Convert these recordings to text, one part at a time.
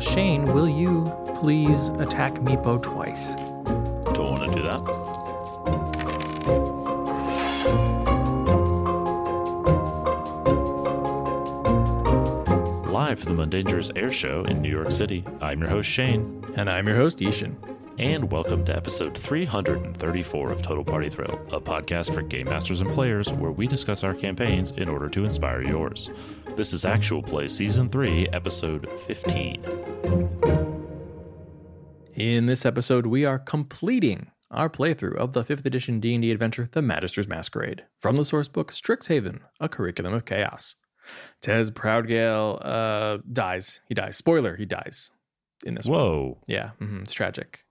Shane, will you please attack Meepo twice? Don't want to do that. Live from the Mundangerous Air Show in New York City, I'm your host Shane, And I'm your host, Ishan. and welcome to episode 334 of Total Party Thrill, a podcast for game masters and players where we discuss our campaigns in order to inspire yours. This is Actual Play Season 3, Episode 15. In this episode, we are completing our playthrough of the 5th edition D&D adventure, The Magister's Masquerade, from the sourcebook Strixhaven, A Curriculum of Chaos. Tez Proudgale uh, dies. He dies. Spoiler, he dies in this one. Whoa. Yeah, mhm, it's tragic.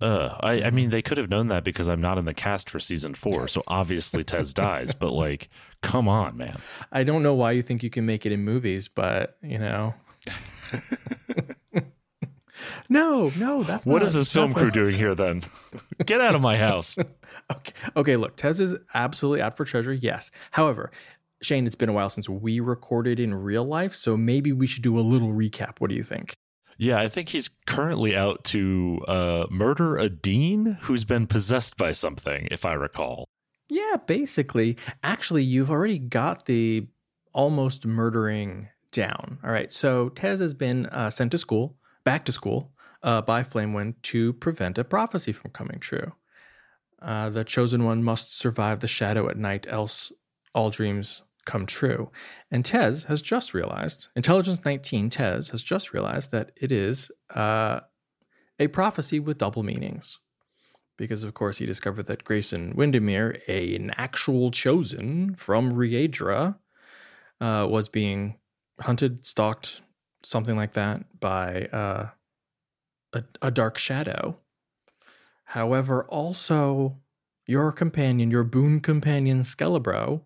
Uh, I, I mean, they could have known that because I'm not in the cast for season four, so obviously Tez dies. But like, come on, man. I don't know why you think you can make it in movies, but, you know. no, no, that's What not- is this film crew doing here then? Get out of my house. Okay. Okay, look, Tez is absolutely out for treasure, yes. However, Shane, it's been a while since we recorded in real life, so maybe we should do a little recap. What do you think? Yeah, I think he's currently out to uh, murder a dean who's been possessed by something, if I recall. Yeah, basically. Actually, you've already got the almost murdering down. All right. So Tez has been uh, sent to school, back to school, uh, by Flamewind to prevent a prophecy from coming true. Uh, the chosen one must survive the shadow at night, else all dreams come true. And Tez has just realized, Intelligence 19, Tez has just realized that it is uh, a prophecy with double meanings because of course he discovered that Grayson Windermere, a, an actual chosen from Riedra, uh, was being hunted, stalked, something like that, by uh, a, a dark shadow. However, also your companion, your boon companion Skelebro,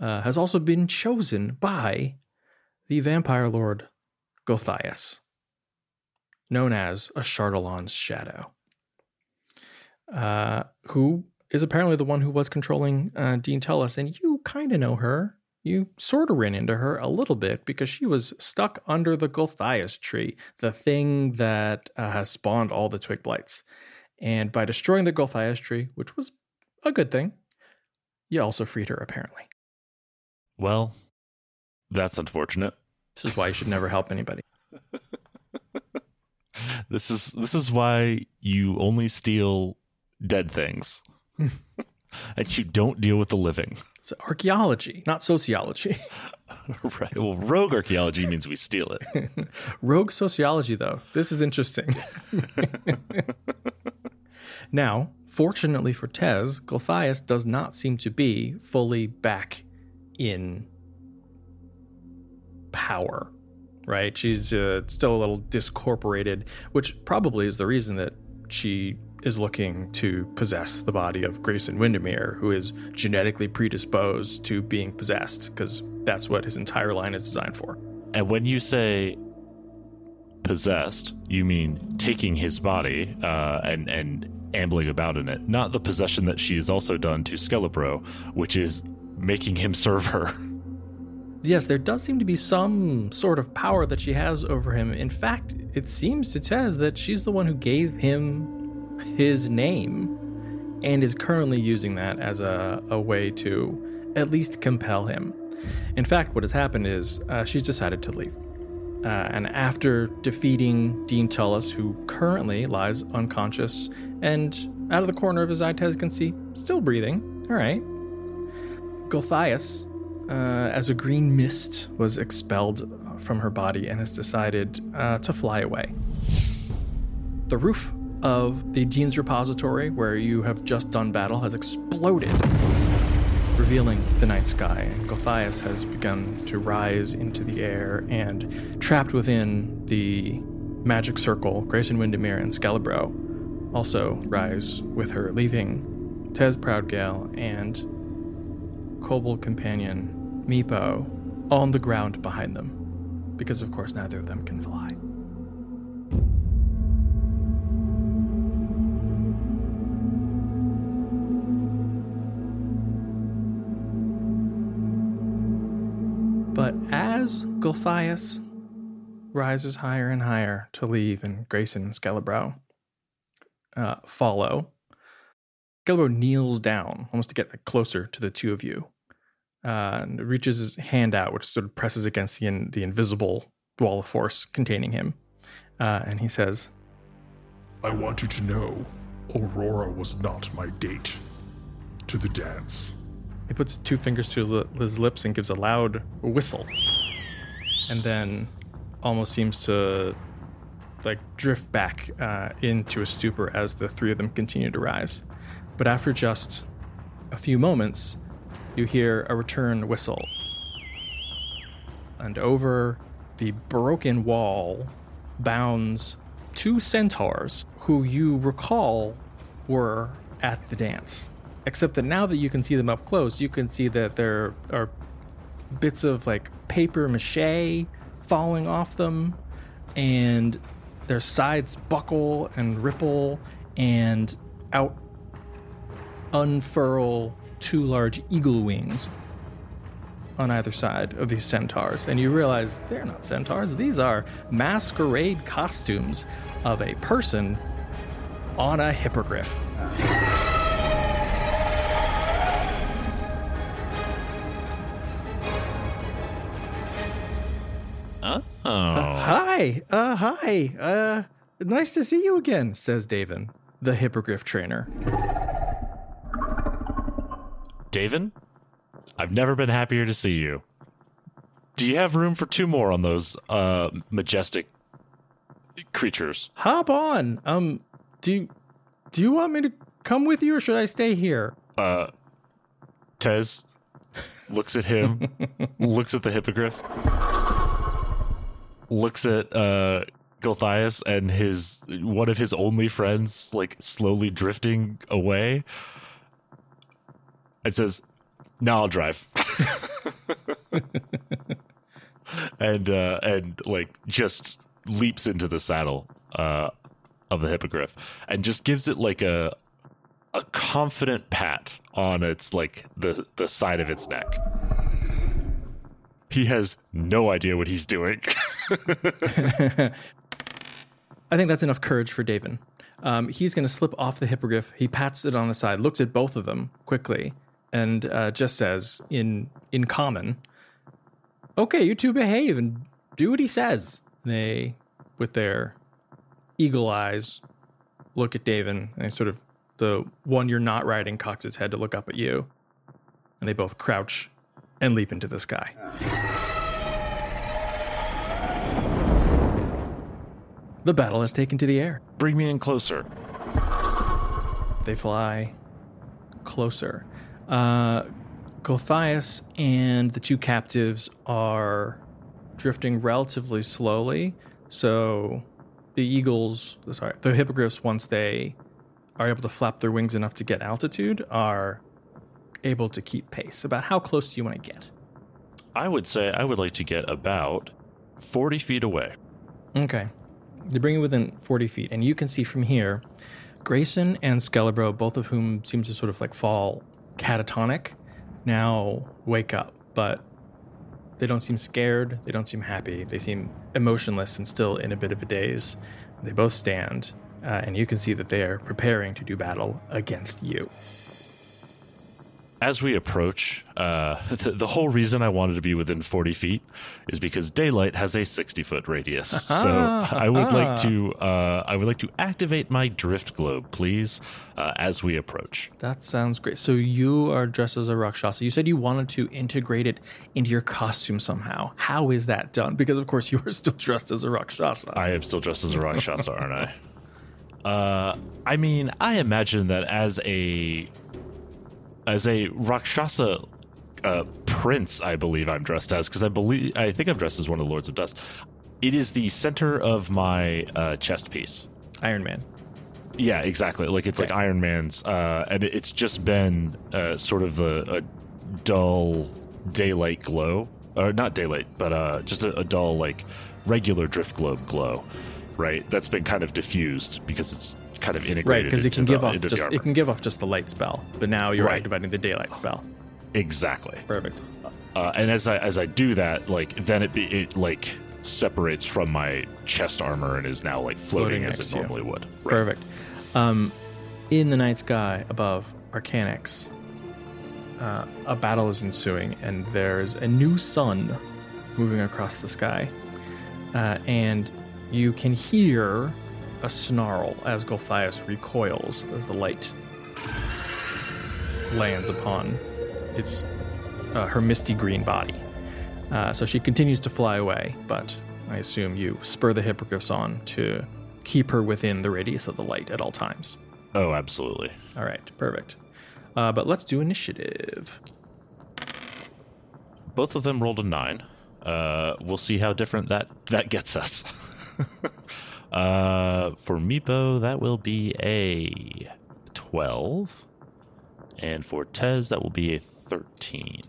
uh, has also been chosen by the vampire lord Gulthias, known as a Chardalon's shadow uh, who is apparently the one who was controlling uh, Dean Tullis, and you kind of know her. You sort of ran into her a little bit because she was stuck under the Gulthias tree, the thing that uh, has spawned all the twig blights. And by destroying the Gulthias tree, which was a good thing, you also freed her, apparently. Well, that's unfortunate. This is why you should never help anybody. This is this is why you only steal dead things. and you don't deal with the living. It's archaeology, not sociology. right. Well, rogue archaeology means we steal it. Rogue sociology, though. This is interesting. now, fortunately for Tez, Gulthias does not seem to be fully back in power, right? She's uh, still a little discorporated, which probably is the reason that she is looking to possess the body of Grayson Windermere, who is genetically predisposed to being possessed, because that's what his entire line is designed for. And when you say possessed, you mean taking his body uh, and and ambling about in it, not the possession that she has also done to Skelebro, which is making him serve her. Yes, there does seem to be some sort of power that she has over him. In fact, it seems to Tez that she's the one who gave him his name and is currently using that as a, a way to at least compel him. In fact, what has happened is uh, she's decided to leave. Uh, and after defeating Dean Tullis, who currently lies unconscious and out of the corner of his eye, Tez can see, still breathing. All right. Gulthias, uh, as a green mist was expelled from her body and has decided uh, to fly away. The roof of the Dean's repository, where you have just done battle, has exploded, revealing the night sky. Gulthias has begun to rise into the air, and trapped within the magic circle, Grayson Windermere and Skelebro also rise with her, leaving Tez Proudgale and kobold companion Meepo on the ground behind them, because of course neither of them can fly. But as Gulthias rises higher and higher to leave, and Grayson and Skelebro uh, follow. Skelebro kneels down almost to get closer to the two of you uh, and reaches his hand out, which sort of presses against the, in, the invisible wall of force containing him. Uh, and he says, I want you to know Aurora was not my date to the dance. He puts two fingers to his lips and gives a loud whistle. And then almost seems to like drift back uh, into a stupor as the three of them continue to rise. But after just a few moments, you hear a return whistle. And over the broken wall bounds two centaurs who you recall were at the dance. Except that now that you can see them up close, you can see that there are bits of like paper mache falling off them, and their sides buckle and ripple and out unfurl two large eagle wings on either side of these centaurs. And you realize they're not centaurs, these are masquerade costumes of a person on a hippogriff. Oh. Uh, hi, uh, hi, uh, nice to see you again, says Davin, the hippogriff trainer. Davin, I've never been happier to see you. Do you have room for two more on those uh, majestic creatures? Hop on. Um, do you, do you want me to come with you, or should I stay here? Uh, Tez looks at him, looks at the hippogriff, looks at uh, Gulthias and his one of his only friends, like slowly drifting away, and says, "No, I'll drive." and uh, and like just leaps into the saddle uh, of the hippogriff and just gives it like a a confident pat on its like the the side of its neck. He has no idea what he's doing. I think that's enough courage for Davin. Um, he's going to slip off the hippogriff. He pats it on the side, looks at both of them quickly, and uh, just says in in common, "Okay, you two behave and do what he says." They, with their eagle eyes, look at Davin, and sort of the one you're not riding cocks its head to look up at you, and they both crouch and leap into the sky. The battle has taken to the air. Bring me in closer. They fly closer. Uh, Gulthias and the two captives are drifting relatively slowly. So the eagles, sorry, the hippogriffs, once they are able to flap their wings enough to get altitude, are able to keep pace. About how close do you want to get? I would say I would like to get about 40 feet away. Okay. They bring you within 40 feet, and you can see from here Grayson and Skelebro, both of whom seem to sort of like fall catatonic, now wake up, but they don't seem scared. They don't seem happy. They seem emotionless and still in a bit of a daze. They both stand, uh, and you can see that they are preparing to do battle against you. As we approach, uh, the, the whole reason I wanted to be within 40 feet is because daylight has a 60 foot radius. so I would like to, uh, I would like to activate my drift globe, please, uh, as we approach. That sounds great. So you are dressed as a Rakshasa. You said you wanted to integrate it into your costume somehow. How is that done? Because of course you are still dressed as a Rakshasa. I am still dressed as a Rakshasa, aren't I? Uh, I mean, I imagine that as a as a Rakshasa uh, prince, I believe I'm dressed as because I believe I think I'm dressed as one of the Lords of Dust. It is the center of my uh, chest piece. Iron Man. Yeah, exactly. Like it's like Iron Man's, uh, and it's just been uh, sort of a, a dull daylight glow, or not daylight, but uh, just a, a dull like regular drift globe glow, right? That's been kind of diffused because it's kind of integrated. Right, because it can give the- off just it can give off just the light spell, but now you're Right. activating the daylight spell. exactly. Perfect. Uh, and as I as I do that, like then it be it like separates from my chest armor and is now like floating, Floating as it normally would. Right. Perfect. Um, in the night sky above Arcanix, uh, a battle is ensuing, and there's a new sun moving across the sky. Uh, and you can hear a snarl as Gulthias recoils as the light lands upon its uh, her misty green body. Uh, so she continues to fly away, but I assume you spur the hippogriffs on to keep her within the radius of the light at all times. Oh, absolutely. All right, perfect. Uh, but let's do initiative. Both of them rolled a nine. Uh, we'll see how different that that gets us. uh, for Meepo, that will be a twelve, and for Tez, that will be a thirteen.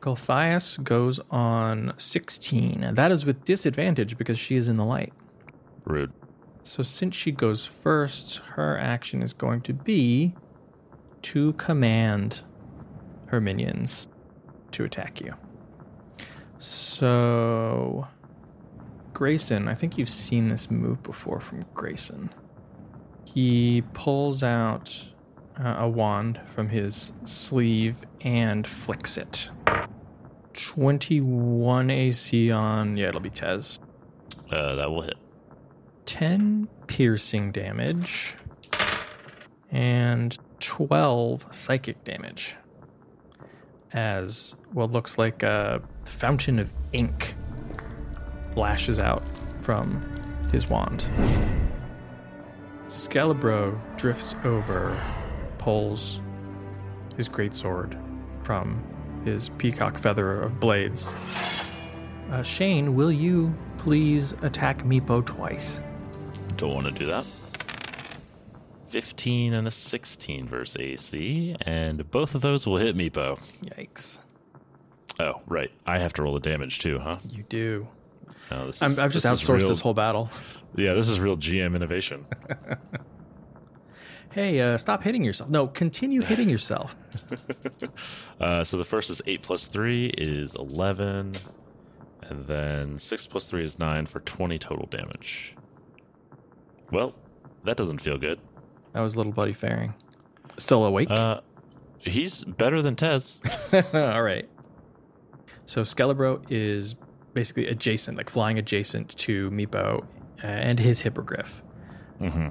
Gulthias goes on 16. That is with disadvantage because she is in the light. Rude. So since she goes first, her action is going to be to command her minions to attack you. So Grayson, I think you've seen this move before from Grayson. He pulls out uh, a wand from his sleeve and flicks it. 21 AC on, yeah, it'll be Tez. Uh, that will hit. 10 piercing damage and 12 psychic damage as what looks like a fountain of ink lashes out from his wand. Skelebro drifts over, pulls his greatsword from his peacock feather of blades. Uh, Shane, will you please attack Meepo twice? Don't want to do that. 15 and a 16 versus AC, and both of those will hit Meepo. Yikes. Oh, right. I have to roll the damage too, huh? You do. No, this I'm, is, I've just this is outsourced real- this whole battle. Yeah, this is real GM innovation. Hey, uh, stop hitting yourself. No, continue hitting yourself. Uh, so the first is 8 plus 3 is 11, and then 6 plus 3 is 9 for 20 total damage. Well, that doesn't feel good. That was little buddy faring. Still awake? Uh, he's better than Tez. All right. So Skelebro is basically adjacent, like flying adjacent to Meepo uh, and his hippogriff. Mhm.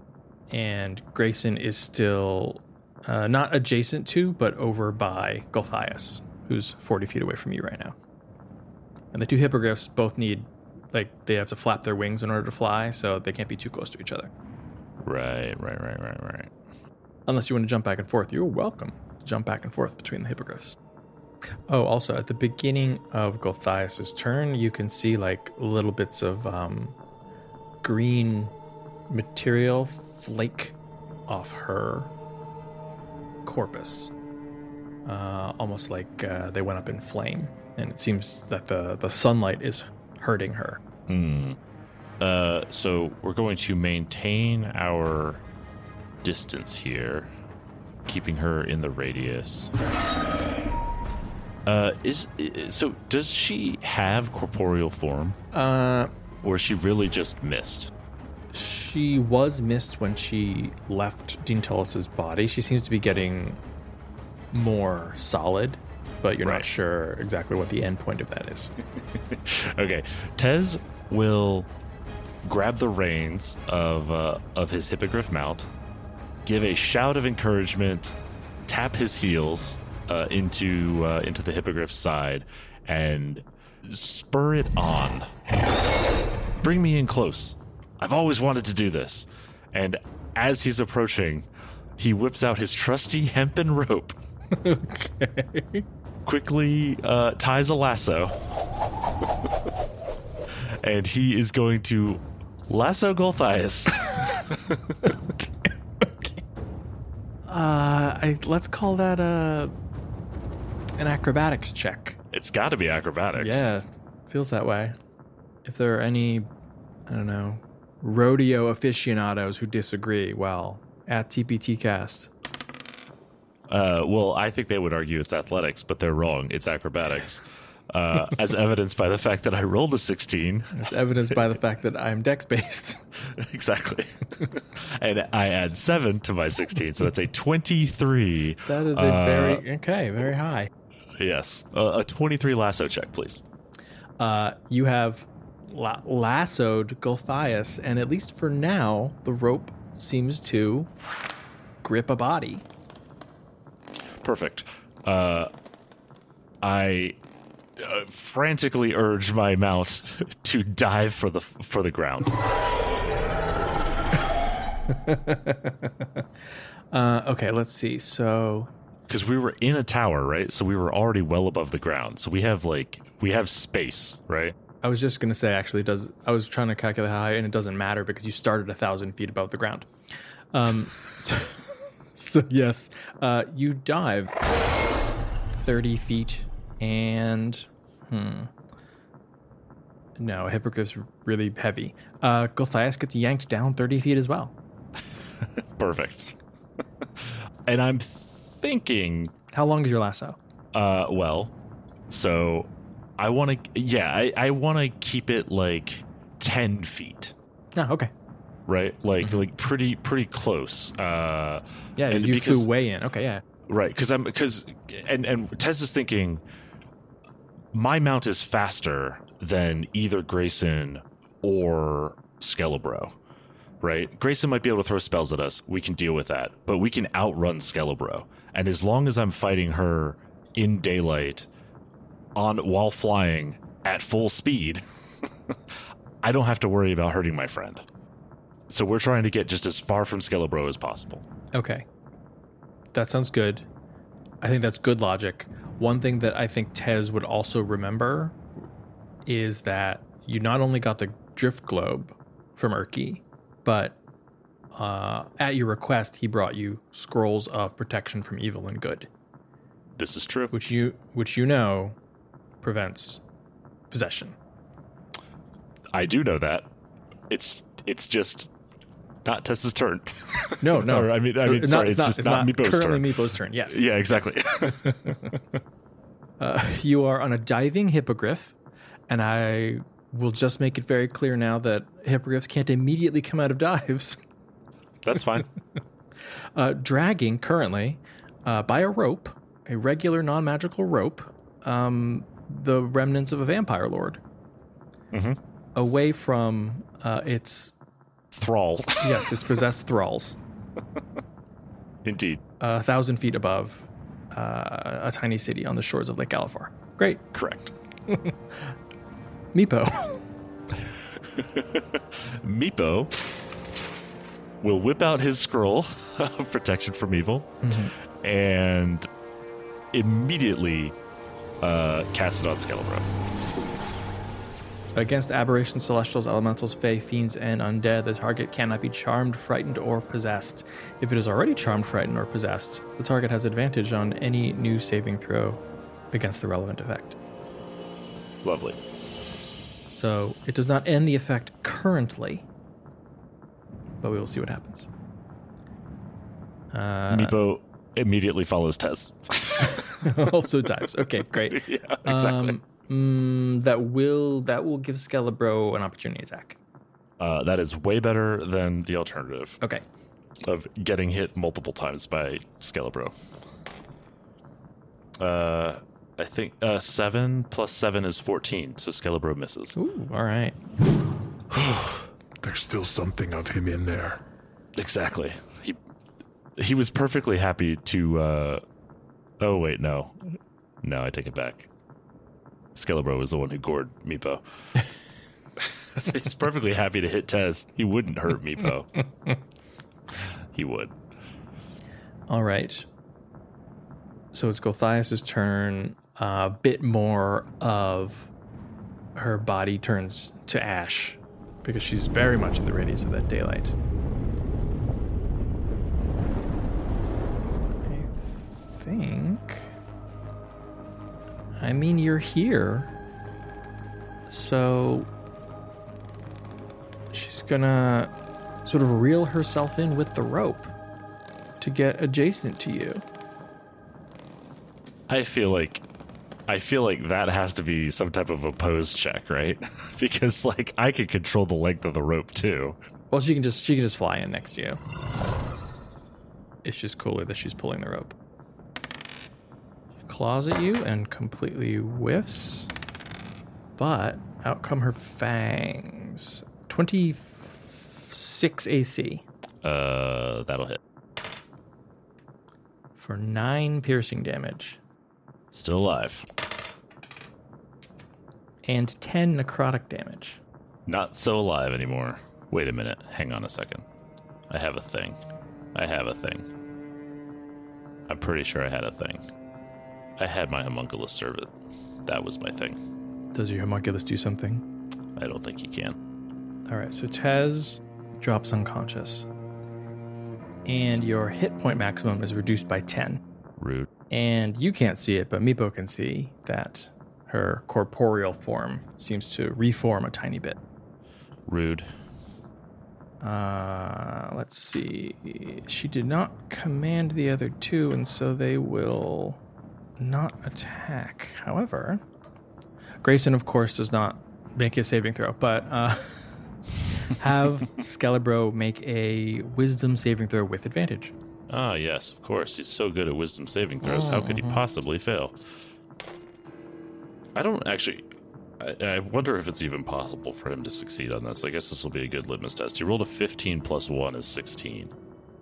And Grayson is still uh, not adjacent to, but over by Gulthias, who's 40 feet away from you right now. And the two hippogriffs both need, like, they have to flap their wings in order to fly, so they can't be too close to each other. Right, right, right, right, right. Unless you want to jump back and forth, you're welcome to jump back and forth between the hippogriffs. Oh, also at the beginning of Gulthias's turn, you can see like little bits of um, green material flake off her corpus, uh, almost like uh, they went up in flame, and it seems that the the sunlight is hurting her. Hmm. Uh, so we're going to maintain our distance here, keeping her in the radius. Uh, is so? Does she have corporeal form, Uh, or is she really just mist? She was missed when she left Dean Tullis's body. She seems to be getting more solid, but you're Right. not sure exactly what the end point of that is. Okay, Tez will grab the reins of uh, of his hippogriff mount, give a shout of encouragement, tap his heels uh, into uh, into the hippogriff's side, and spur it on. Bring me in close. I've always wanted to do this. And as he's approaching, he whips out his trusty hempen rope. Okay. Quickly uh, ties a lasso. and he is going to lasso Gulthias. okay. okay. Uh, I, let's call that a an acrobatics check. it's got to be acrobatics. Yeah, feels that way. If there are any, I don't know, rodeo aficionados who disagree, well, at TPTcast. Uh, well, I think they would argue it's athletics, but they're wrong. It's acrobatics. uh, as evidenced by the fact that I rolled a 16. As evidenced by the fact that I'm dex based. exactly. and I add 7 to my 16, so that's a 23. That is a Uh, very okay, very high. Yes. Uh, a 23 lasso check, please. Uh, you have la- lassoed Gulthias, and at least for now, the rope seems to grip a body. Perfect. Uh, I uh, frantically urge my mount to dive for the for the ground. Uh, okay, let's see. So because we were in a tower, right? So we were already well above the ground. So we have like we have space, right? I was just gonna say, actually, it does I was trying to calculate how high, and it doesn't matter because you started a thousand feet above the ground. Um, so, so yes, uh, you dive thirty feet, and hmm, no, hippogriff's really heavy. Uh, Gulthias gets yanked down thirty feet as well. Perfect. and I'm thinking, How long is your lasso? uh, well, so I want to, yeah, I, I want to keep it like ten feet, Oh, okay. right? Like like pretty pretty close. Uh, Yeah, and you because- flew way in. Okay, yeah. Right, because I'm because and and Tez is thinking my mount is faster than either Grayson or Skelebro. Right, Grayson might be able to throw spells at us. We can deal with that, but we can outrun Skelebro. And as long as I'm fighting her in daylight, on while flying at full speed, I don't have to worry about hurting my friend. So we're trying to get just as far from Skelebro as possible. Okay. That sounds good. I think that's good logic. One thing that I think Tez would also remember is that you not only got the drift globe from Urki, but uh, at your request, he brought you scrolls of protection from evil and good, This is true. which you which you know prevents possession. I do know that. It's it's just not Tez's turn. No, no. Or, I mean- I mean, sorry, it's just not Meepo's currently turn. Meepo's turn. Yes. yeah, exactly. Uh, you are on a diving hippogriff, and I will just make it very clear now that hippogriffs can't immediately come out of dives. That's fine. Uh, dragging currently uh, by a rope, a regular non magical rope, um, the remnants of a vampire lord Mhm. away from uh, its, Thrall. yes, its possessed thralls, Indeed. a thousand feet above uh, a tiny city on the shores of Lake Galifar. Great. Correct. Meepo. Meepo will whip out his scroll of protection from evil and immediately uh, cast it on Skelebro. Against aberrations, celestials, elementals, fey, fiends, and undead, the target cannot be charmed, frightened, or possessed. If it is already charmed, frightened, or possessed, the target has advantage on any new saving throw against the relevant effect. Lovely. So it does not end the effect currently, but we will see what happens. Uh, Meepo immediately follows Tez. also dives. Okay, great. yeah, exactly. Um, mm, that will that will give Skelebro an opportunity attack. uh, that is way better than the alternative Okay. of getting hit multiple times by Skelebro. Uh, I think uh, seven plus seven is fourteen, so Skelebro misses. Ooh, all right. There's still something of him in there. Exactly. He he was perfectly happy to. Uh, oh wait, no, no, I take it back. Skelebro was the one who gored Meepo. so he's perfectly happy to hit Tez. He wouldn't hurt Meepo. he would. All right. So it's Gulthias' turn. A bit more of her body turns to ash because she's very much in the radius of that daylight. I think. I mean, you're here. So. She's gonna sort of reel herself in with the rope to get adjacent to you. I feel like I feel like that has to be some type of a pose check, right? because like I can control the length of the rope too. Well, she can just she can just fly in next to you. It's just cooler that she's pulling the rope. Claws at you and completely whiffs, but out come her fangs. Twenty six AC Uh, that'll hit. for nine piercing damage Still alive. and ten necrotic damage. Not so alive anymore. Wait a minute. Hang on a second. I have a thing. I have a thing. I'm pretty sure I had a thing. I had my homunculus serve it. That was my thing. Does your homunculus do something? I don't think he can. All right, so Tez drops unconscious, and your hit point maximum is reduced by ten. Rude. And you can't see it, but Meepo can see that her corporeal form seems to reform a tiny bit. Rude. Uh, let's see. She did not command the other two, and so they will not attack. However, Grayson, of course, does not make a saving throw, but uh, have Skelebro make a wisdom saving throw with advantage. Ah, yes, of course. He's so good at wisdom saving throws. How could he possibly fail? I don't actually. I, I wonder if it's even possible for him to succeed on this. I guess this will be a good litmus test. He rolled a 15 plus 1 is 16.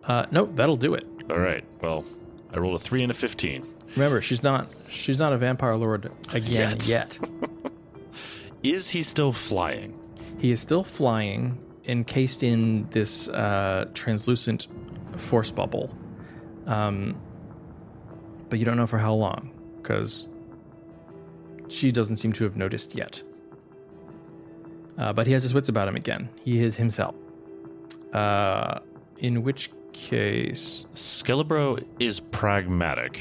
Uh, nope, that'll do it. All right. Well, I rolled a 3 and a 15. Remember, she's not she's not a vampire lord again Yet. yet. Is he still flying? He is still flying, encased in this uh, translucent force bubble. Um, but you don't know for how long, because she doesn't seem to have noticed yet. Uh, but he has his wits about him again. He is himself. Uh, in which case, Skelebro is pragmatic.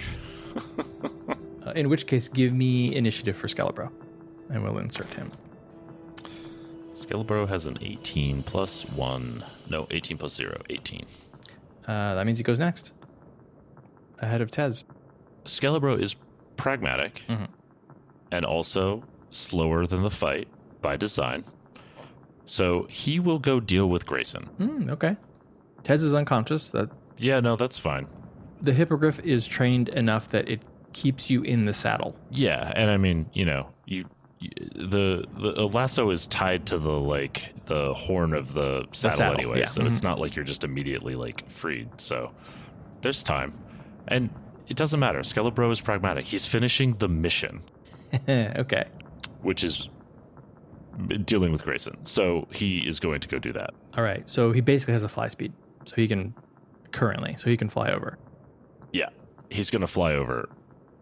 uh, in which case, give me initiative for Skelebro, and we'll insert him. Skelebro has an 18 plus 1. No, 18 plus 0. 18. Uh, that means he goes next, ahead of Tez. Skelebro is pragmatic Mhm. and also slower than the fight by design. So he will go deal with Grayson. Hmm, okay. Tez is unconscious. That Yeah, no, that's fine. the hippogriff is trained enough that it keeps you in the saddle. Yeah, and I mean, you know, you, the the lasso is tied to the like the horn of the saddle, saddle, anyway, yeah. so it's not like you're just immediately like freed. So there's time, and it doesn't matter. Skelebro is pragmatic. He's finishing the mission. okay. which is dealing with Grayson. So he is going to go do that. All right. So he basically has a fly speed. So he can currently, so he can fly over. Yeah. He's going to fly over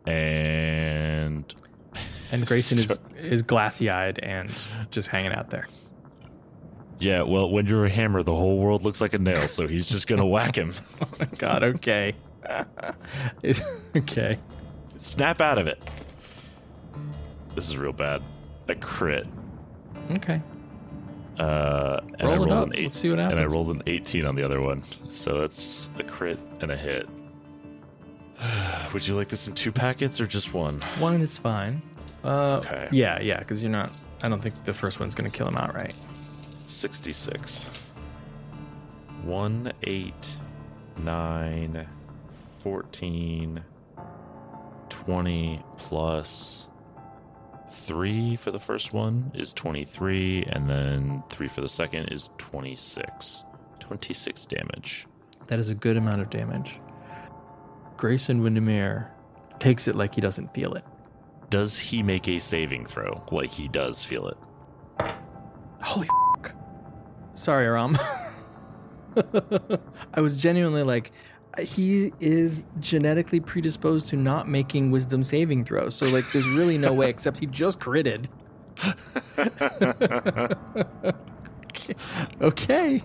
and And Grayson is, So- is glassy eyed and just hanging out there. yeah, well, when you're a hammer, the whole world looks like a nail, so he's just going to whack him. oh God, okay. Okay. Snap out of it. This is real bad. A crit. Okay. Uh, and Roll I rolled an eight, Let's see what happens. And I rolled an 18 on the other one. So that's a crit and a hit. Would you like this in two packets or just one? One is fine. Uh, Okay. Yeah, yeah, because you're not, I don't think the first one's going to kill him outright. 66. 1, 8, 9, 14, 20 plus 3 for the first one is 23, and then 3 for the second is 26. 26 damage. That is a good amount of damage. Grayson Windermere takes it like he doesn't feel it. Does he make a saving throw like he does feel it? Holy fuck. Sorry, Aram. I was genuinely like, he is genetically predisposed to not making wisdom saving throws. So, like, there's really no way except he just critted. okay.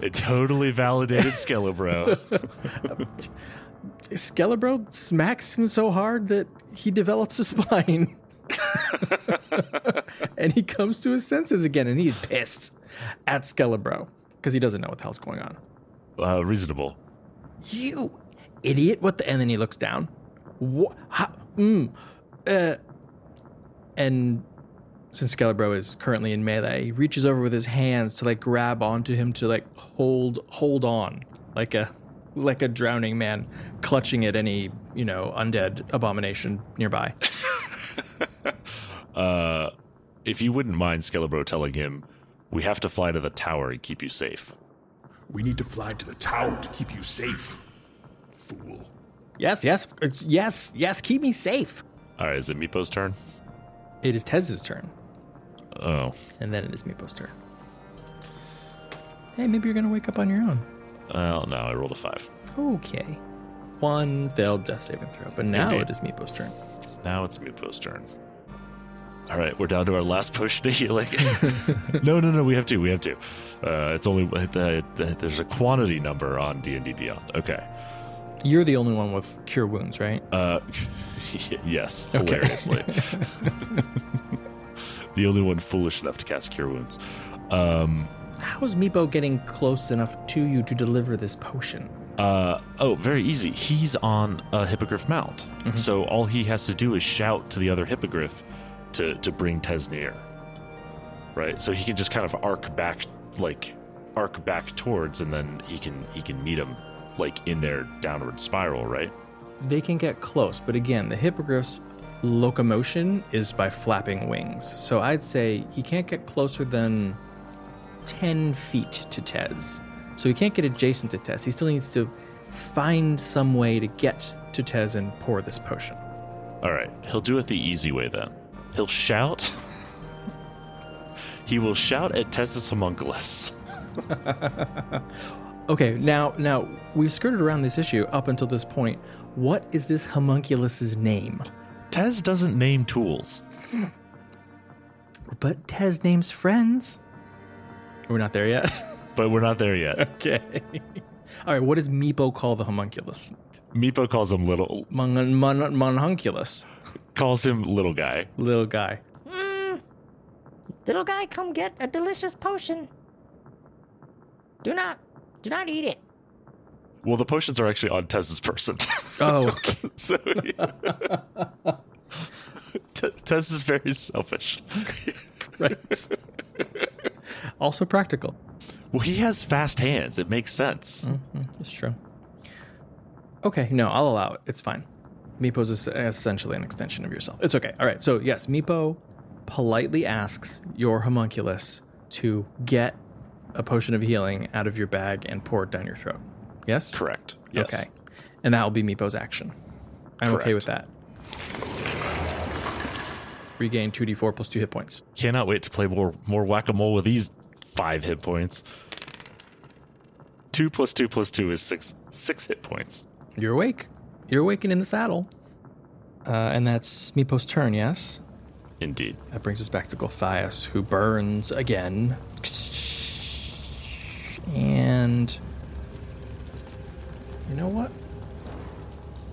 It totally validated Skelebro. Skelebro smacks him so hard that he develops a spine. and he comes to his senses again, and he's pissed at Skelebro because he doesn't know what the hell's going on. uh, reasonable. You idiot! What the? And then he looks down. What? How, mm, uh, and since Skelebro is currently in melee, he reaches over with his hands to like grab onto him to like hold hold on like a like a drowning man clutching at any you know undead abomination nearby. Uh, if you wouldn't mind, Skelebro telling him, we have to fly to the tower and keep you safe. We need to fly to the tower to keep you safe. Fool. yes, yes, yes, yes. Keep me safe. All right, is it Meepo's turn? It is Tez's turn, Oh, and then it is Meepo's turn. Hey, maybe you're gonna wake up on your own. well, no, I rolled a five. Okay. One failed death saving throw, but now Indeed. it is Meepo's turn. Now it's Meepo's turn. All right, we're down to our last push to healing. no, no, no, we have to. We have to. Uh, it's only the, the, there's a quantity number on D and D Beyond. Okay. You're the only one with cure wounds, right? Uh, yes, Okay. hilariously. the only one foolish enough to cast Cure Wounds. Um, How is Meepo getting close enough to you to deliver this potion? uh, oh, very easy. He's on a hippogriff mount, so all he has to do is shout to the other hippogriff to to bring Tez near. Right, so he can just kind of arc back, like arc back towards, and then he can he can meet him like in their downward spiral. Right. They can get close, but again, the hippogriff's locomotion is by flapping wings. So I'd say he can't get closer than 10 feet to Tez. So he can't get adjacent to Tez. He still needs to find some way to get to Tez and pour this potion. All right, he'll do it the easy way then. He'll shout. he will shout at Tez's homunculus. Okay, now now we've skirted around this issue up until this point. What is this homunculus's name? Tez doesn't name tools. But Tez names friends. We're not there yet. But we're not there yet. okay. All right. What does Meepo call the homunculus? Meepo calls him little Mon- mon- monhunculus, calls him little guy. little guy. Mm, little guy, come get a delicious potion. Do not, do not eat it. Well, the potions are actually on Tez's person. Oh, okay. so Te- Tez is very selfish. right. also practical. Well, he has fast hands. It makes sense. Mm-hmm. It's true. Okay, no, I'll allow it. It's fine. Meepo's es- essentially an extension of yourself. It's okay. All right. So yes, Meepo politely asks your homunculus to get a potion of healing out of your bag and pour it down your throat. Yes. Correct. Yes. Okay. And that will be Meepo's action. I'm okay with that. Regain 2d4 plus 2 hit points. Cannot wait to play more more whack a mole with these five hit points. Two plus two plus two is six six hit points. You're awake. You're awake and in the saddle. Uh, and that's Meepo's turn, yes? Indeed. That brings us back to Gulthias, who burns again. And. You know what?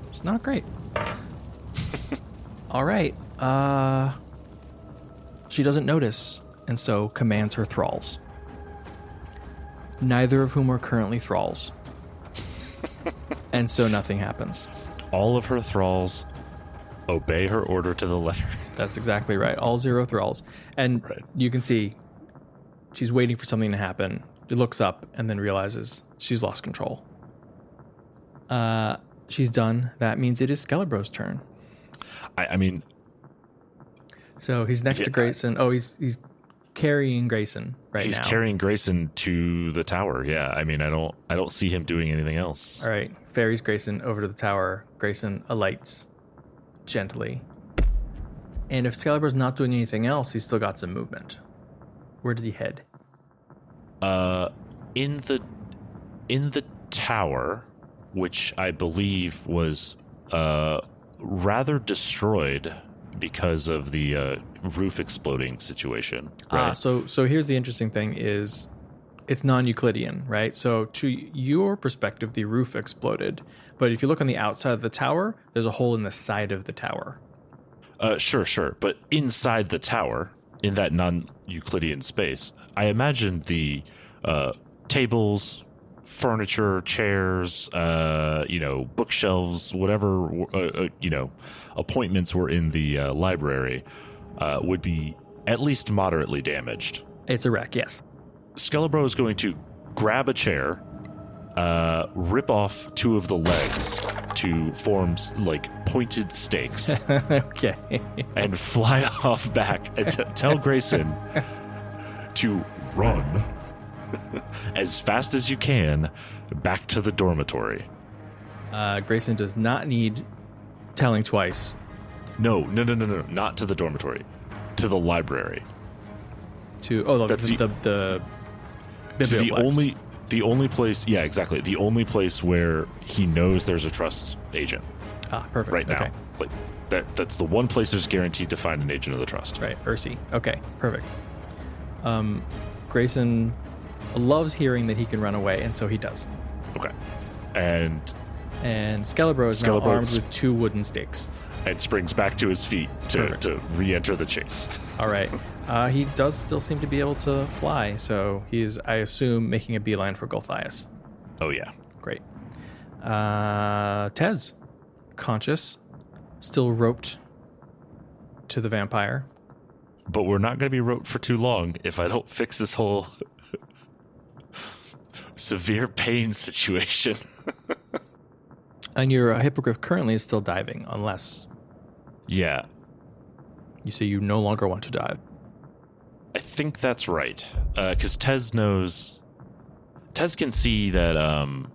It's not great. All right. Uh. She doesn't notice, and so commands her thralls. Neither of whom are currently thralls. and so nothing happens. All of her thralls obey her order to the letter. That's exactly right. All zero thralls. And Right. you can see she's waiting for something to happen. She looks up and then realizes she's lost control. Uh, she's done. That means it is Skelebro's turn. I, I mean, So he's next to Yeah. Grayson. Oh, he's he's carrying Grayson right he's now. carrying Grayson to the tower. Yeah, I mean, I don't, I don't see him doing anything else. All right, ferries Grayson over to the tower. Grayson alights gently. And if Skelebro's not doing anything else, he's still got some movement. Where does he head? Uh, in the, in the tower, which I believe was uh rather destroyed because of the uh, roof exploding situation. Ah, Right. so so here's the interesting thing is it's non-Euclidean, right? So to your perspective, the roof exploded, but if you look on the outside of the tower, there's a hole in the side of the tower. Uh, sure, sure. But inside the tower, in that non Euclidean space, I imagine the uh, tables, furniture, chairs, uh, you know, bookshelves, whatever, uh, uh, you know, appointments were in the uh, library. uh, would be at least moderately damaged. It's a wreck, yes. Skelebro is going to grab a chair, uh, rip off two of the legs to form like pointed stakes, okay. and fly off back and t- tell Grayson to run as fast as you can back to the dormitory. Uh, Grayson does not need telling twice. No, no, no, no, no, not to the dormitory, to the library. To oh, the That's the, the- the, the, to the only the only place yeah exactly the only place where he knows there's a trust agent ah perfect right now Okay. like that that's the one place there's guaranteed to find an agent of the trust Right, Ursi. Okay, perfect. Um, Grayson loves hearing that he can run away, and so he does. okay and And Skelebro is now armed with two wooden sticks. and springs back to his feet to, Perfect. to re-enter the chase All right. Uh, he does still seem to be able to fly, so he's, I assume, making a beeline for Gulthias. oh yeah Great. Uh, Tez, conscious, still roped to the vampire. but we're not going to be roped for too long if i don't fix this whole severe pain situation And your uh, hippogriff currently is still diving, unless yeah you say you no longer want to dive. I think that's right. Because Tez knows. Tez can see that um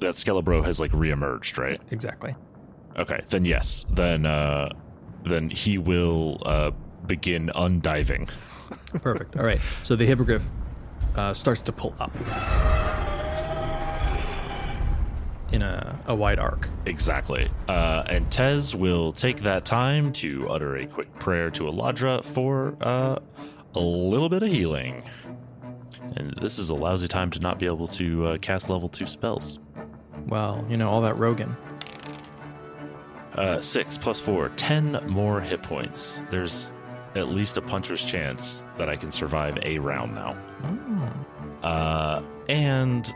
that Skelebro has like reemerged, right? Exactly. Okay, then yes, then uh then he will uh begin undiving. Perfect. All right. So the hippogriff uh, starts to pull up in a, a wide arc. Exactly. Uh, and Tez will take that time to utter a quick prayer to Eladra for uh, a little bit of healing. And this is a lousy time to not be able to uh, cast level two spells. Well, you know, all that Rogan. Uh, six plus four, ten more hit points. There's at least a puncher's chance that I can survive a round now. Uh, and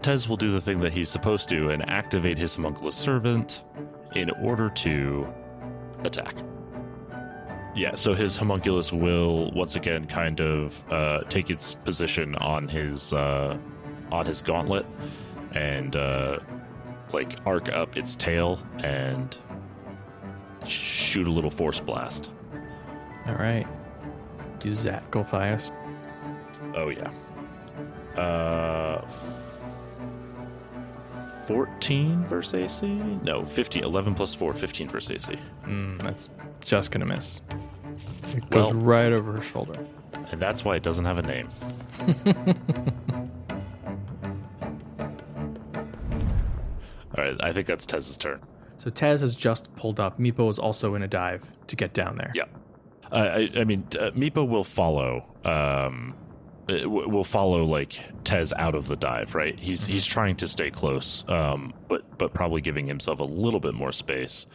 Tez will do the thing that he's supposed to and activate his homunculus servant in order to attack. Yeah, so his homunculus will once again kind of uh, take its position on his uh, on his gauntlet and uh, like arc up its tail and shoot a little force blast. All right. Use that, Gulthias. Oh yeah. Uh, 14 versus AC? No, 15. 11 plus 4, 15 versus AC. Mm, that's just going to miss. It goes Well- right over her shoulder. And that's why it doesn't have a name. All right, I think that's Tez's turn. So Tez has just pulled up. Meepo is also in a dive to get down there. Yeah. I, I mean, uh, Meepo will follow. Um, uh, will follow like Tez out of the dive, right? He's he's trying to stay close, um, but but probably giving himself a little bit more space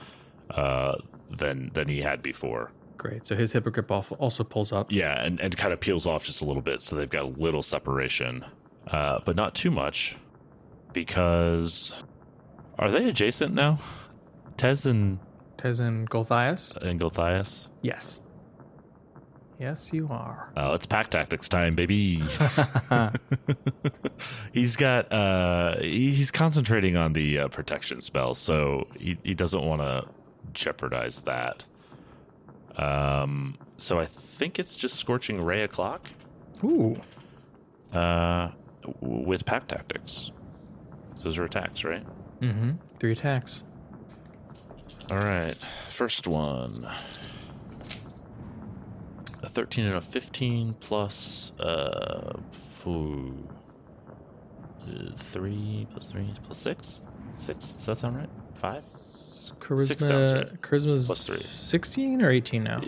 uh, than than he had before. Great. So his hippogriff al- also pulls up. Yeah, and, and kind of peels off just a little bit, so they've got a little separation, uh, but not too much, because are they adjacent now? Tez and Tez and Gulthias? and Gulthias. Yes. Yes, you are. Oh, it's pack tactics time, baby. he's got uh he's concentrating on the uh, protection spell, so he he doesn't want to jeopardize that. Um so I think it's just scorching ray o'clock Ooh. uh with pack tactics. Those are attacks, right? Mm-hmm. Three attacks. All right. First one. A 13 and a 15 plus uh, phew, uh 3 plus 3 plus 6? 6? Does that sound right? 5? Six sounds Charisma. right. Charisma's Plus three. 16 or 18 now?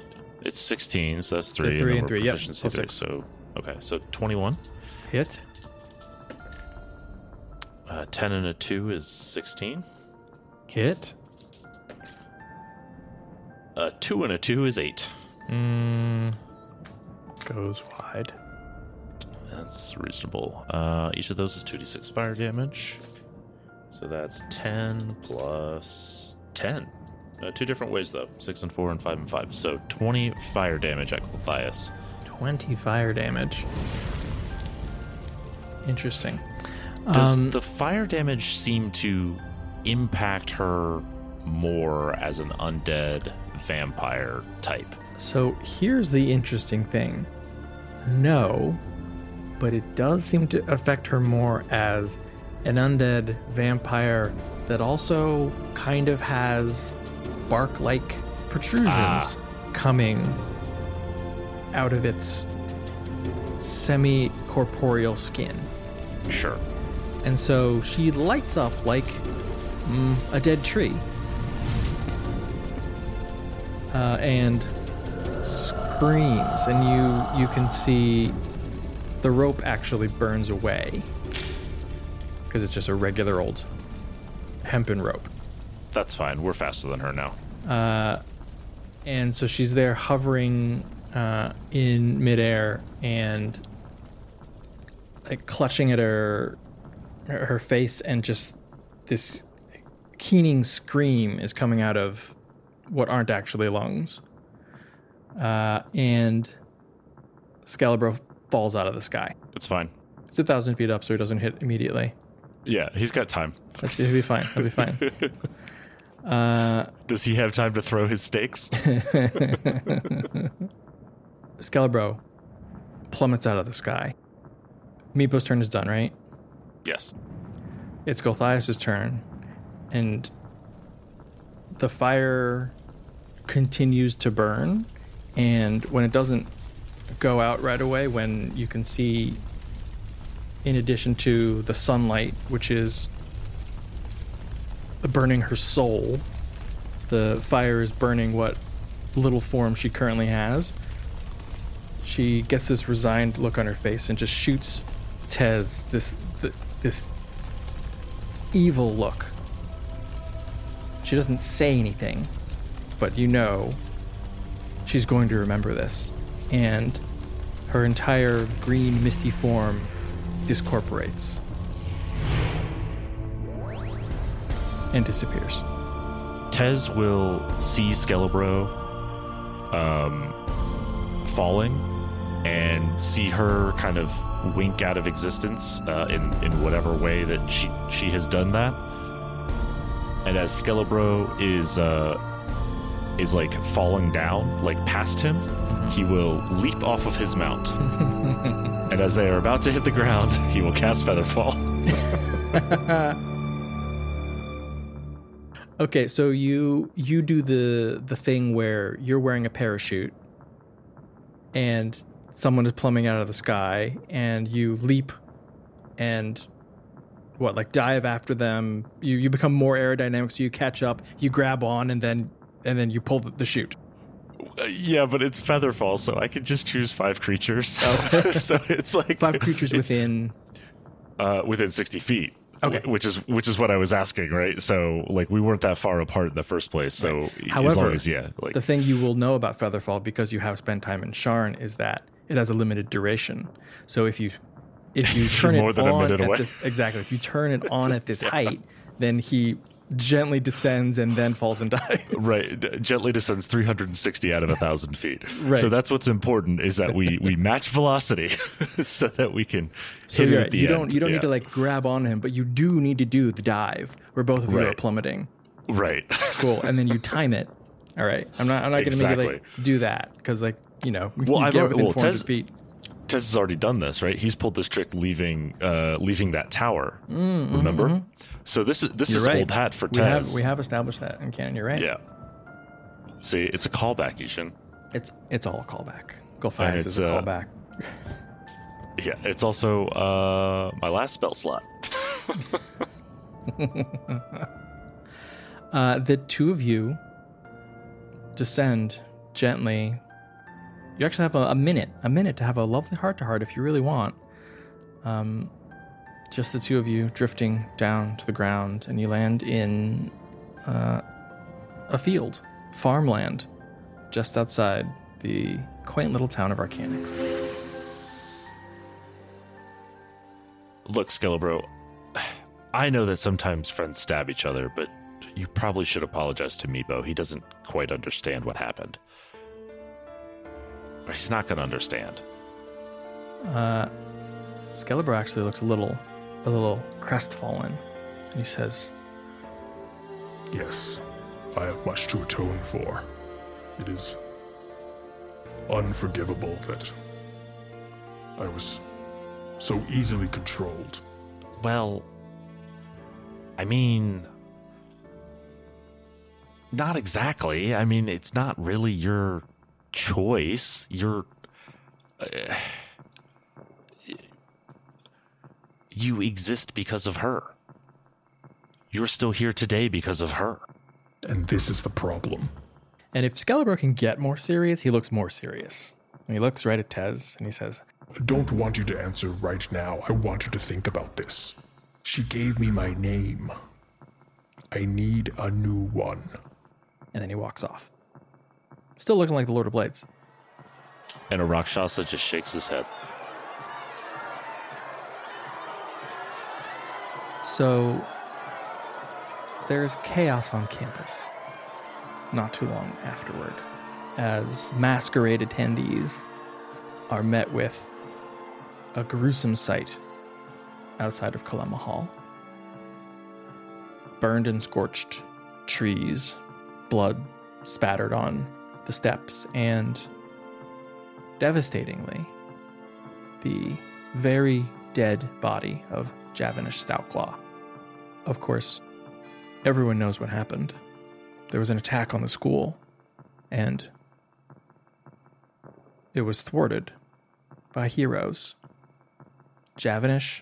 It's 16, so that's 3. three then and we're three, yep, plus three, six. So, okay, so 21. Hit. Uh, 10 and a 2 is 16. Hit. Uh, 2 and a 2 is 8. Mm, goes wide. That's reasonable. Uh, each of those is 2d6 fire damage. So that's 10 plus 10. Uh, two different ways though, six and four and five and five. So twenty fire damage at Gulthias. 20 fire damage. Interesting. Does Um, the fire damage seem to impact her more as an undead vampire type? So here's the interesting thing. No, but it does seem to affect her more as an undead vampire that also kind of has bark like protrusions coming out of its semi corporeal skin. Sure. And so she lights up like mm, a dead tree. Uh, and screams, and you you can see the rope actually burns away because it's just a regular old hempen rope. That's fine. We're faster than her now. Uh, and so she's there hovering uh, in midair and like clutching at her her face and just this keening scream is coming out of what aren't actually lungs uh, and Skelebro falls out of the sky It's fine. it's a thousand feet up so he doesn't hit immediately Yeah, he's got time. Let's see, he'll be fine he'll be fine uh, Does he have time to throw his stakes? Skelebro plummets out of the sky. Meepo's turn is done, right? yes. It's Gulthias' turn, and the fire continues to burn. And when it doesn't go out right away, when you can see, in addition to the sunlight, which is burning her soul, the fire is burning what little form she currently has. She gets this resigned look on her face and just shoots Tez this th- this evil look. She doesn't say anything, but you know she's going to remember this. And her entire green, misty form discorporates and disappears. Tez will see Skelebro um, falling and see her kind of wink out of existence uh, in, in whatever way that she, she has done that. And as Skelebro is uh, is like falling down, like past him, he will leap off of his mount. and as they are about to hit the ground, he will cast Featherfall. Okay, so you you do the the thing where you're wearing a parachute and someone is plumbing out of the sky and you leap and what like dive after them you you become more aerodynamic so you catch up you grab on and then and then you pull the, the chute Uh, yeah, but it's Featherfall, so I could just choose five creatures. so it's like five creatures within uh, within sixty feet. Okay. which is which is what I was asking, right? So like we weren't that far apart in the first place. So as However, long as yeah, like the thing you will know about Featherfall because you have spent time in Sharn is that it has a limited duration. So if you if you turn more it than a on minute at away. this exactly, if you turn it on at this height, then he gently descends and then falls and dies. right d- gently descends 360 out of a thousand feet. Right. So that's what's important is that we we match velocity so that we can So hit at right. the you end. don't you don't Yeah. need to like grab on him, but you do need to do the dive where both of you are plummeting. right. Cool, and then you time it. All right, I'm not I'm not going to make you like do that because like you know Well, you I've get within well, 400 Tez- feet. Tess has already done this, right? He's pulled this trick leaving uh leaving that tower. Mm, remember? So this is this You're is right. old hat for we have Tez. we have established that in canon. You're right. Yeah. See, it's a callback, Ishan. It's it's all a callback. Gulthias And is it's, a uh, callback. Yeah, it's also uh my last spell slot. Uh, the two of you descend gently. You actually have a, a minute, a minute to have a lovely heart to heart if you really want. Um, just the two of you drifting down to the ground, and you land in uh, a field, farmland, just outside the quaint little town of Arcanix. Look, Skelebro, I know that sometimes friends stab each other, but you probably should apologize to Meepo. He doesn't quite understand what happened. Or he's not going to understand. Uh, Skelebro actually looks a little, a little crestfallen. And he says, Yes, I have much to atone for. It is unforgivable that I was so easily controlled. Well, I mean, not exactly. I mean, it's not really your choice. You're. Uh, you exist because of her. You're still here today because of her. And this is the problem. and if Skelebro can get more serious, he looks more serious. And he looks right at Tez and he says, I don't want you to answer right now. I want you to think about this. She gave me my name. I need a new one. and then he walks off. Still looking like the Lord of Blades. And a Rakshasa just shakes his head. So there's chaos on campus not too long afterward as masquerade attendees are met with a gruesome sight outside of Kalema Hall. Burned and scorched trees, blood spattered on the steps, and devastatingly, the very dead body of Javanish Stoutclaw. Of course, everyone knows what happened. There was an attack on the school, and it was thwarted by heroes Javanish,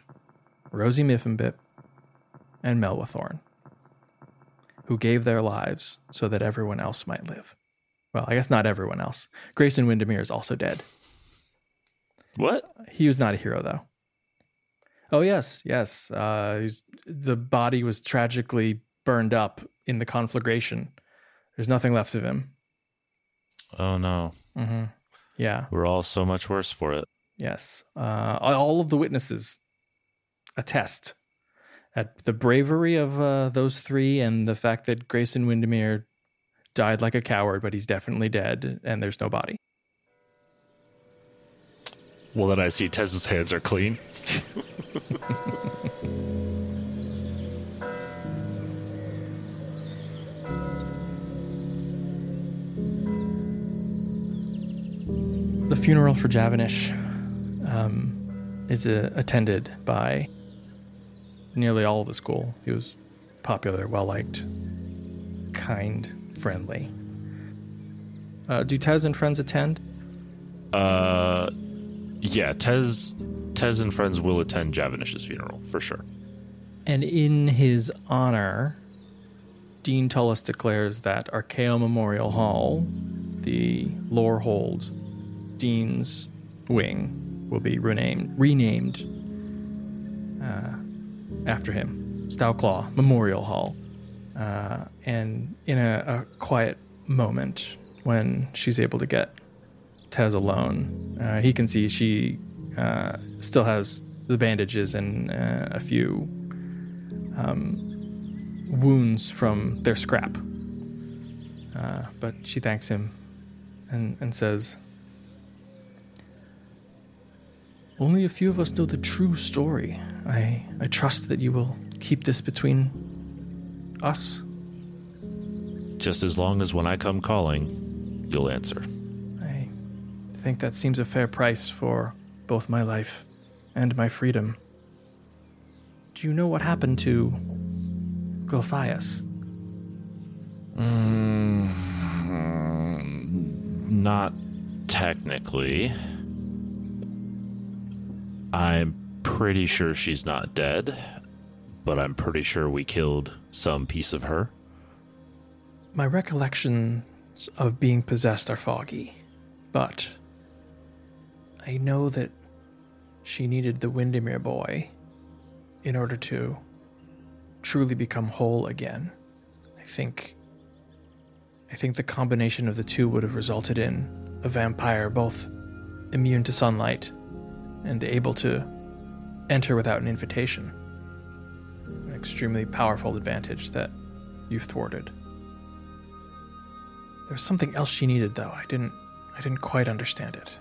Rosie Miffenbip, and Melwathorn, who gave their lives so that everyone else might live. Well, I guess not everyone else. Grayson Windermere is also dead. What? He was not a hero, though. Oh yes, yes. Uh, he's, the body was tragically burned up in the conflagration. There's nothing left of him. Oh no. Mm-hmm. Yeah. We're all so much worse for it. Yes. Uh, all of the witnesses attest at the bravery of uh, those three and the fact that Grayson Windermere died like a coward, but he's definitely dead, and there's no body. Well, then I see Tez's hands are clean. The funeral for Javanish um, is uh, attended by nearly all of the school. He was popular, well liked, kind, friendly. Uh, do Tez and friends attend? Uh, yeah, Tez, Tez and friends will attend Javanish's funeral for sure. And in his honor, Dean Tullis declares that Archaeo Memorial Hall, the Lorehold Dean's wing, will be renamed renamed uh, after him, Stoutclaw Memorial Hall. Uh, and in a, a quiet moment, when she's able to get Tez alone, uh, he can see she uh, still has the bandages and uh, a few um, wounds from their scrap. Uh, but she thanks him and, and says, Only a few of us know the true story. I, I trust that you will keep this between us. Just as long as when I come calling, you'll answer. I think that seems a fair price for both my life and my freedom. Do you know what happened to Gulthias? Mm-hmm. Not technically. I'm pretty sure she's not dead, but I'm pretty sure we killed some piece of her. My recollections of being possessed are foggy, but I know that she needed the Windermere boy in order to truly become whole again. I think I think the combination of the two would have resulted in a vampire both immune to sunlight and able to enter without an invitation. Extremely powerful advantage that you've thwarted. There's something else she needed though. I didn't I didn't quite understand it.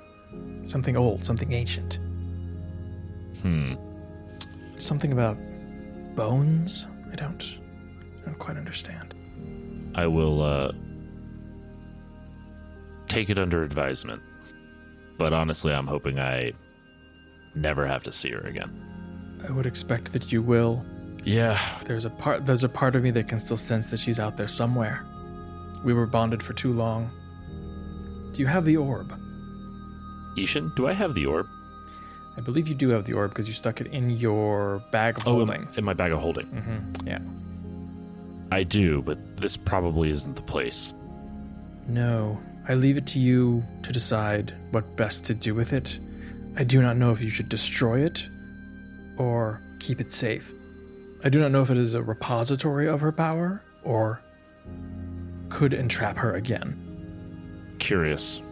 Something old, something ancient. Hmm. Something about bones? I don't I don't quite understand. I will uh, take it under advisement. But honestly, I'm hoping I never have to see her again. I would expect that you will. Yeah, There's a part there's a part of me that can still sense that she's out there somewhere. We were bonded for too long. Do you have the orb? Ishan, do I have the orb? I believe you do have the orb because you stuck it in your bag of Oh, holding. in my bag of holding. hmm Yeah. I do, but this probably isn't the place. No, I leave it to you to decide what best to do with it. I do not know if you should destroy it or keep it safe. I do not know if it is a repository of her power or could entrap her again. Curious.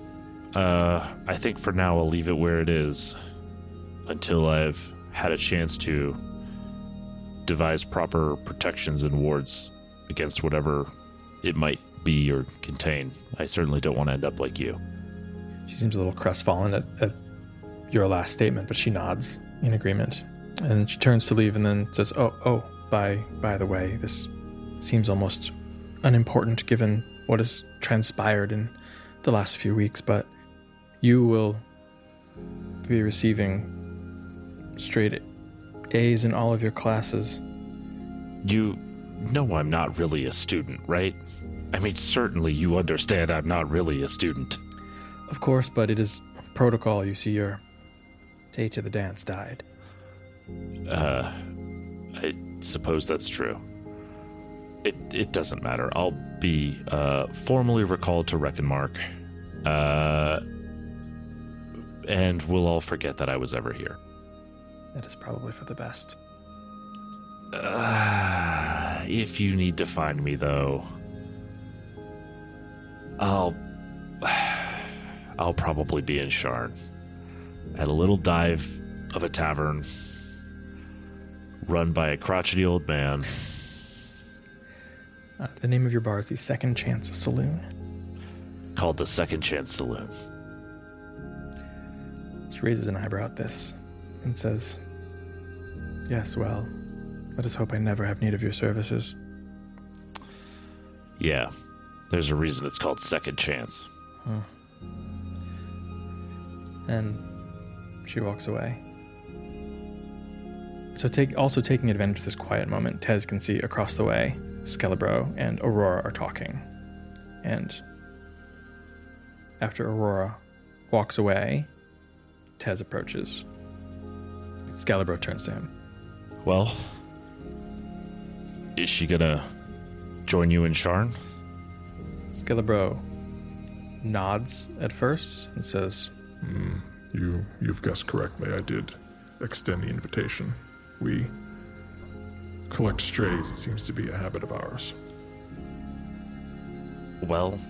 Uh, I think for now I'll leave it where it is until I've had a chance to devise proper protections and wards against whatever it might be or contain. I certainly don't want to end up like you. She seems a little crestfallen at, at your last statement, but she nods in agreement. And she turns to leave and then says, Oh, oh, by by the way, this seems almost unimportant given what has transpired in the last few weeks, but you will be receiving straight A's in all of your classes. You know I'm not really a student, right? I mean, certainly you understand I'm not really a student. Of course, but it is protocol. You see, your date to the dance died. Uh, I suppose that's true. It it doesn't matter. I'll be uh, formally recalled to Rekkenmark, uh, and we'll all forget that I was ever here. That is probably for the best. Uh, if you need to find me, though, I'll I'll probably be in Sharn at a little dive of a tavern run by a crotchety old man. Uh, the name of your bar is the Second Chance Saloon. called the Second Chance Saloon. She raises an eyebrow at this and says, Yes, well, let us hope I never have need of your services. Yeah, there's a reason it's called Second Chance. And she walks away. So, take, also taking advantage of this quiet moment, Tez can see across the way Skelebro and Aurora are talking. And after Aurora walks away, Tez approaches. Skelebro turns to him. Well, is she gonna join you in Sharn? Skelebro nods at first and says, hmm, You, you've guessed correctly. I did extend the invitation. We collect strays. It seems to be a habit of ours. Well,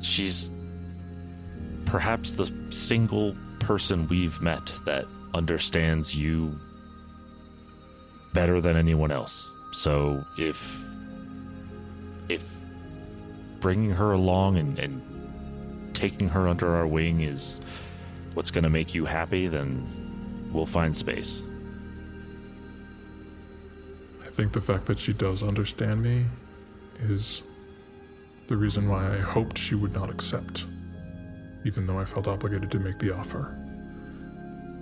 she's perhaps the single person we've met that understands you better than anyone else. So if if bringing her along and, and taking her under our wing is what's going to make you happy, then we'll find space. I think the fact that she does understand me is the reason why I hoped she would not accept, even though I felt obligated to make the offer.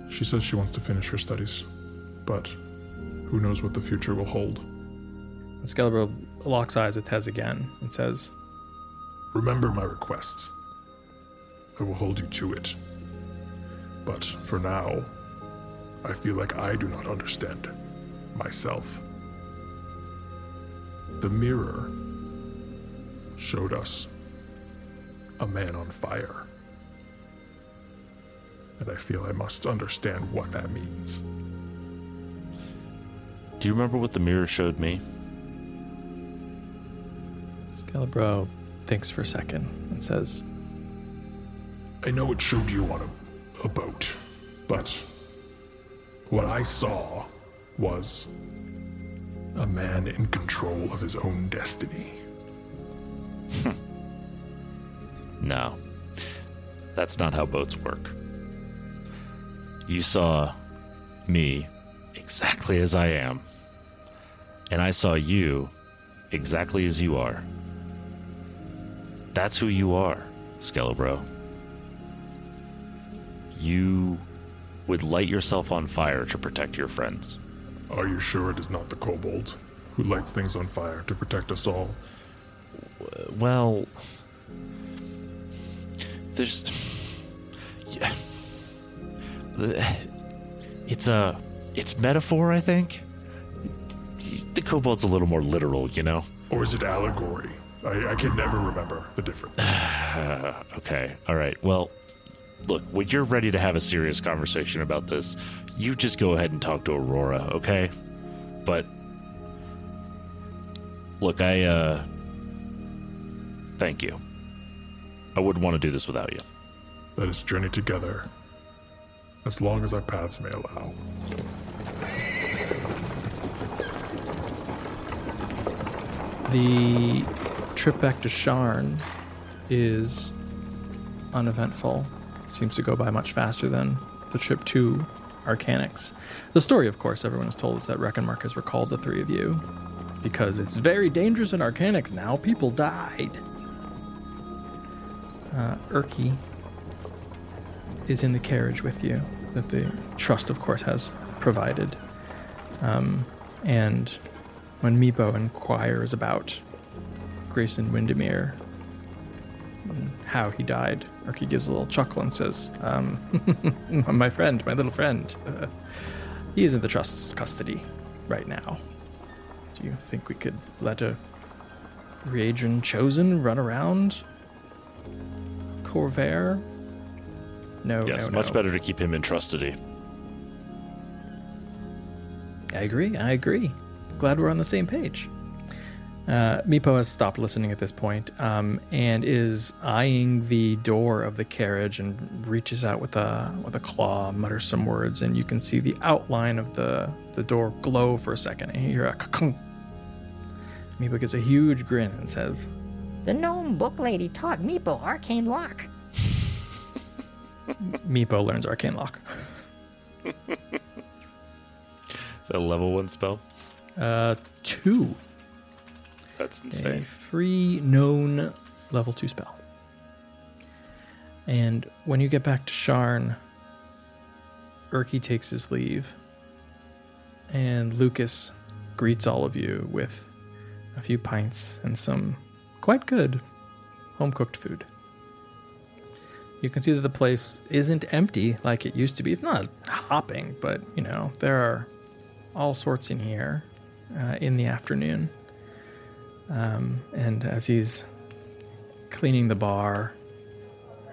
She says she wants to finish her studies, but who knows what the future will hold. and locks eyes with Tez again and says, Remember my request. I will hold you to it. But for now, I feel like I do not understand myself. The mirror showed us a man on fire. And I feel I must understand what that means. Do you remember what the mirror showed me? Skelebro thinks for a second and says, I know it showed you on a, a boat, but what I saw was a man in control of his own destiny. Hmm. No, that's not how boats work. You saw me exactly as I am, and I saw you exactly as you are. That's who you are, Skelebro. You would light yourself on fire to protect your friends. Are you sure it is not the kobold who lights things on fire to protect us all? Well, there's. Yeah. It's a. It's metaphor, I think. The kobold's a little more literal, you know? Or is it allegory? I, I can never remember the difference. Okay, all right. Well, look, when you're ready to have a serious conversation about this, you just go ahead and talk to Aurora, okay? But. Look, I, uh. Thank you. I wouldn't want to do this without you. Let us journey together, as long as our paths may allow. The trip back to Sharn is uneventful. Seems to go by much faster than the trip to Arcanix. The story, of course, everyone has told is that Rekkenmark has recalled the three of you because it's very dangerous in Arcanix now. People died. Uh, Erky is in the carriage with you that the trust, of course, has provided. Um, and when Meepo inquires about Grayson Windermere and how he died, Erky gives a little chuckle and says, um, My friend, my little friend, uh, he is in the trust's custody right now. Do you think we could let a Reagent chosen run around Corvair? No, Yes, no, much no. better to keep him in custody. I agree. I agree. Glad we're on the same page. Uh, Meepo has stopped listening at this point, um, and is eyeing the door of the carriage and reaches out with a with a claw, mutters some words, and you can see the outline of the the door glow for a second, and you hear a kunk. Meepo gives a huge grin and says, The gnome book lady taught Meepo arcane lock. "Meepo learns arcane lock." The level one spell? Uh, two, That's insane. a free known level two spell. And when you get back to Sharn, Erky takes his leave, and Lucas greets all of you with a few pints and some quite good home cooked food. You can see that the place isn't empty like it used to be. It's not hopping, but you know, there are all sorts in here uh, in the afternoon. Um, and as he's cleaning the bar,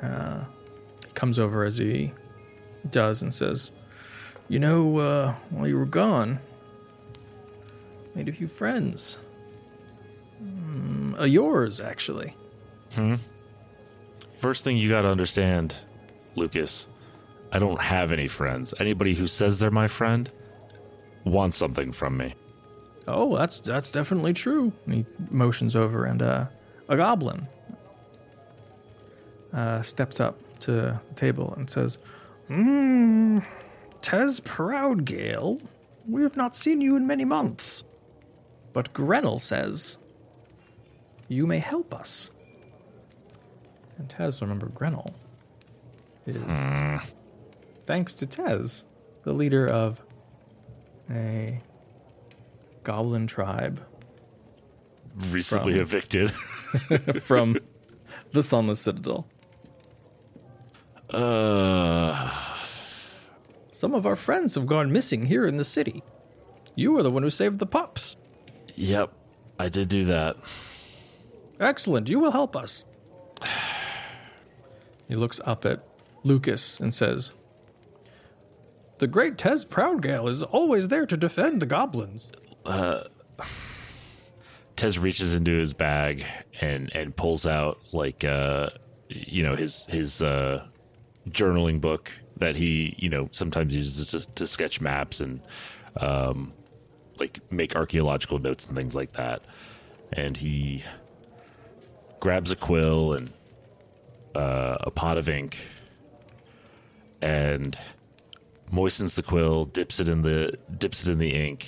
uh, he comes over as he does and says, You know, uh, while you were gone, made a few friends. Mm, uh, yours, actually. Hmm. First thing you got to understand, Lucas, I don't have any friends. Anybody who says they're my friend wants something from me. Oh, that's that's definitely true. And he motions over, and uh, a goblin uh, steps up to the table and says, "Hmm, Tez Proudgale, we have not seen you in many months, but Grenell says you may help us." And Tez, remember, Grenell is thanks to Tez, the leader of a goblin tribe Recently From- evicted. from the Sunless Citadel. uh, Some of our friends have gone missing here in the city. You were the one who saved the pups. yep, I did do that. Excellent. You will help us. He looks up at Lucas and says, The great Tez Proudgale is always there to defend the goblins. Tez reaches into his bag and and pulls out like uh you know his his uh journaling book that he you know sometimes uses to, to sketch maps and um like make archaeological notes and things like that. And he grabs a quill and uh, a pot of ink and moistens the quill, dips it in the dips it in the ink.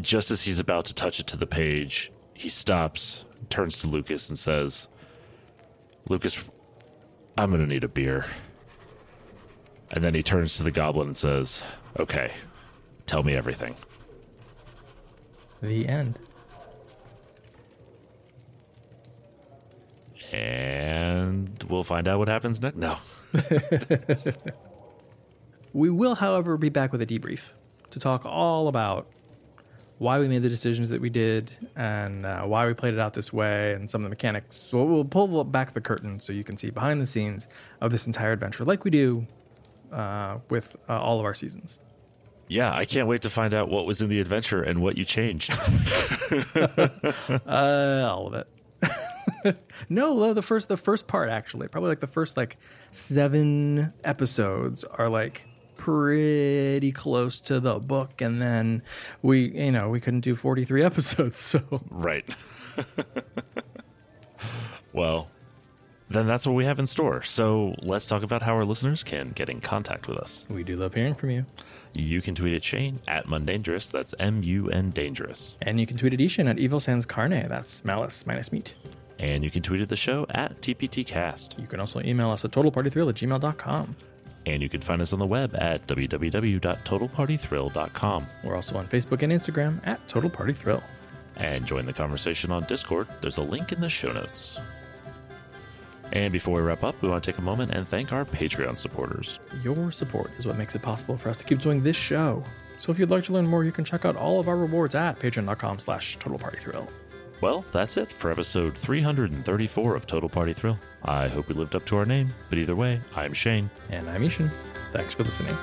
Just as he's about to touch it to the page, he stops, turns to Lucas and says, "Lucas, I'm going to need a beer." And then he turns to the goblin and says, "Okay, tell me everything." The end. And we'll find out what happens next. No. We will, however, be back with a debrief to talk all about why we made the decisions that we did and uh, why we played it out this way and some of the mechanics. We'll, we'll pull back the curtain so you can see behind the scenes of this entire adventure, like we do uh, with uh, all of our seasons. Yeah, I can't wait to find out what was in the adventure and what you changed. Uh, all of it. no, the first the first part actually, probably like the first like seven episodes are like pretty close to the book, and then we you know we couldn't do forty three episodes, so right. well, then that's what we have in store. So let's talk about how our listeners can get in contact with us. we do love hearing from you. You can tweet at Shane at Mundangerous. That's M U N Dangerous. And you can tweet at Ishan at Evil Sans Carne. That's malice minus meat. And you can tweet at the show at TPTcast. You can also email us at totalpartythrill at gmail.com. And you can find us on the web at www.totalpartythrill.com. We're also on Facebook and Instagram at Total Party Thrill. and join the conversation on Discord. There's a link in the show notes. And before we wrap up, we want to take a moment and thank our Patreon supporters. Your support is what makes it possible for us to keep doing this show. So if you'd like to learn more, you can check out all of our rewards at patreon.com slash totalpartythrill. Well, that's it for episode 334 of Total Party Thrill. I hope we lived up to our name, but either way, I'm Shane. And I'm Ishan. Thanks for listening.